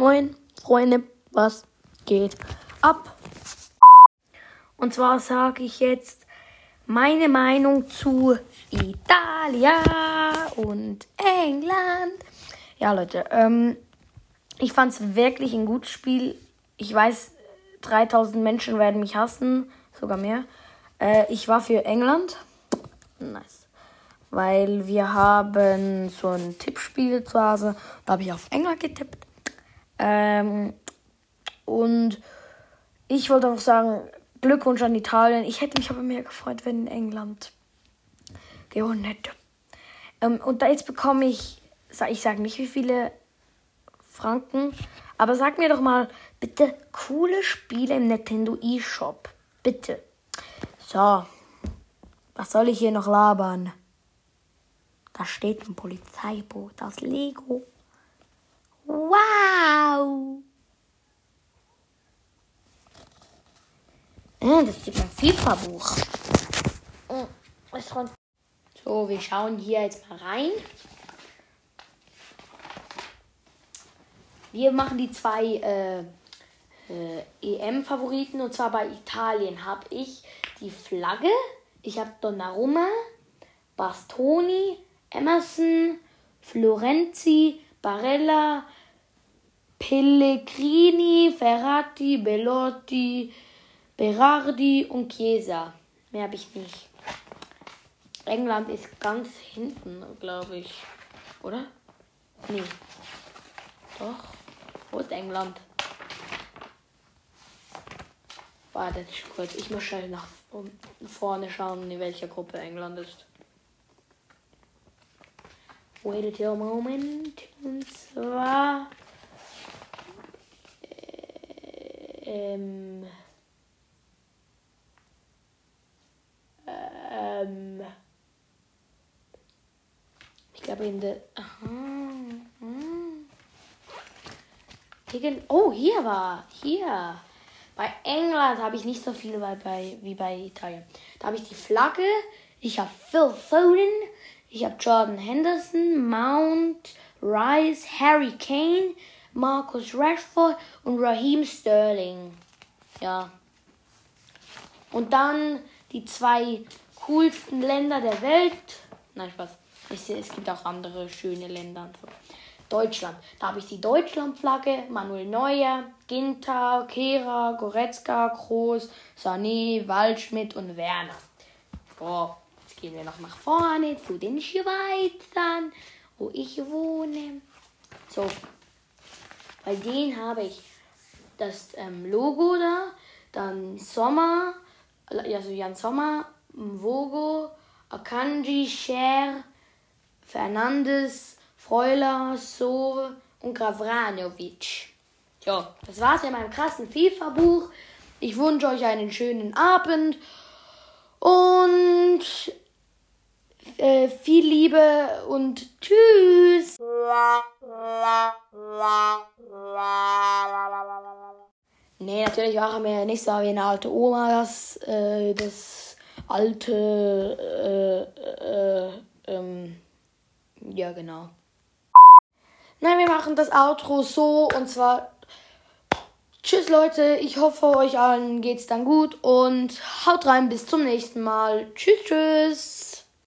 Moin, Freunde, was geht ab? Und zwar sage ich jetzt meine Meinung zu Italia und England. Ja, Leute, ähm, ich fand es wirklich ein gutes Spiel. Ich weiß, 3000 Menschen werden mich hassen, sogar mehr. Äh, ich war für England. Nice. Weil wir haben so ein Tippspiel zu Hause. Da habe ich auf England getippt. Ähm, und ich wollte auch sagen, Glückwunsch an Italien. Ich hätte mich aber mehr gefreut, wenn England gewonnen hätte. Ähm, und da jetzt bekomme ich, ich sage nicht wie viele Franken, aber sag mir doch mal bitte coole Spiele im Nintendo eShop. Bitte. So, was soll ich hier noch labern? Da steht ein Polizeiboot das Lego. Wow! Äh, das ist ein FIFA-Buch. Hm, so, wir schauen hier jetzt mal rein. Wir machen die zwei äh, äh, EM-Favoriten und zwar bei Italien habe ich die Flagge. Ich habe Donnarumma, Bastoni, Emerson, Florenzi, Barella, Pellegrini, Ferrati, Bellotti, Berardi und Chiesa. Mehr habe ich nicht. England ist ganz hinten, glaube ich. Oder? Nee. Doch. Wo ist England? Warte kurz. Ich muss schnell nach vorne schauen, in welcher Gruppe England ist. Wait a moment. Und zwar. Äh, ähm. Ähm. Ich glaube in der. Aha. Hm. Oh, hier war. Hier. Bei England habe ich nicht so viel bei, bei, wie bei Italien. Da habe ich die Flagge. Ich habe Phil Foden. Ich habe Jordan Henderson, Mount, Rice, Harry Kane, Marcus Rashford und Raheem Sterling. Ja. Und dann die zwei coolsten Länder der Welt. Nein, Spaß. Sehe, es gibt auch andere schöne Länder. So. Deutschland. Da habe ich die Deutschlandflagge, Manuel Neuer, Ginter, Kehra, Goretzka, Groß, Sané, Waldschmidt und Werner. So, Gehen wir noch nach vorne zu den Schweizern, wo ich wohne. So, bei denen habe ich das ähm, Logo da, dann Sommer, also Jan Sommer, Mvogo, Akanji, Scher, Fernandes, Freuler, So und Gravranovic. So, das war's in meinem krassen FIFA-Buch. Ich wünsche euch einen schönen Abend und äh, viel Liebe und tschüss. Nee, natürlich war er nicht so wie eine alte Oma, das, äh, das alte, äh, äh, ähm, ja genau. Nein, wir machen das Outro so und zwar Tschüss Leute, ich hoffe euch allen geht's dann gut und haut rein bis zum nächsten Mal. Tschüss, tschüss.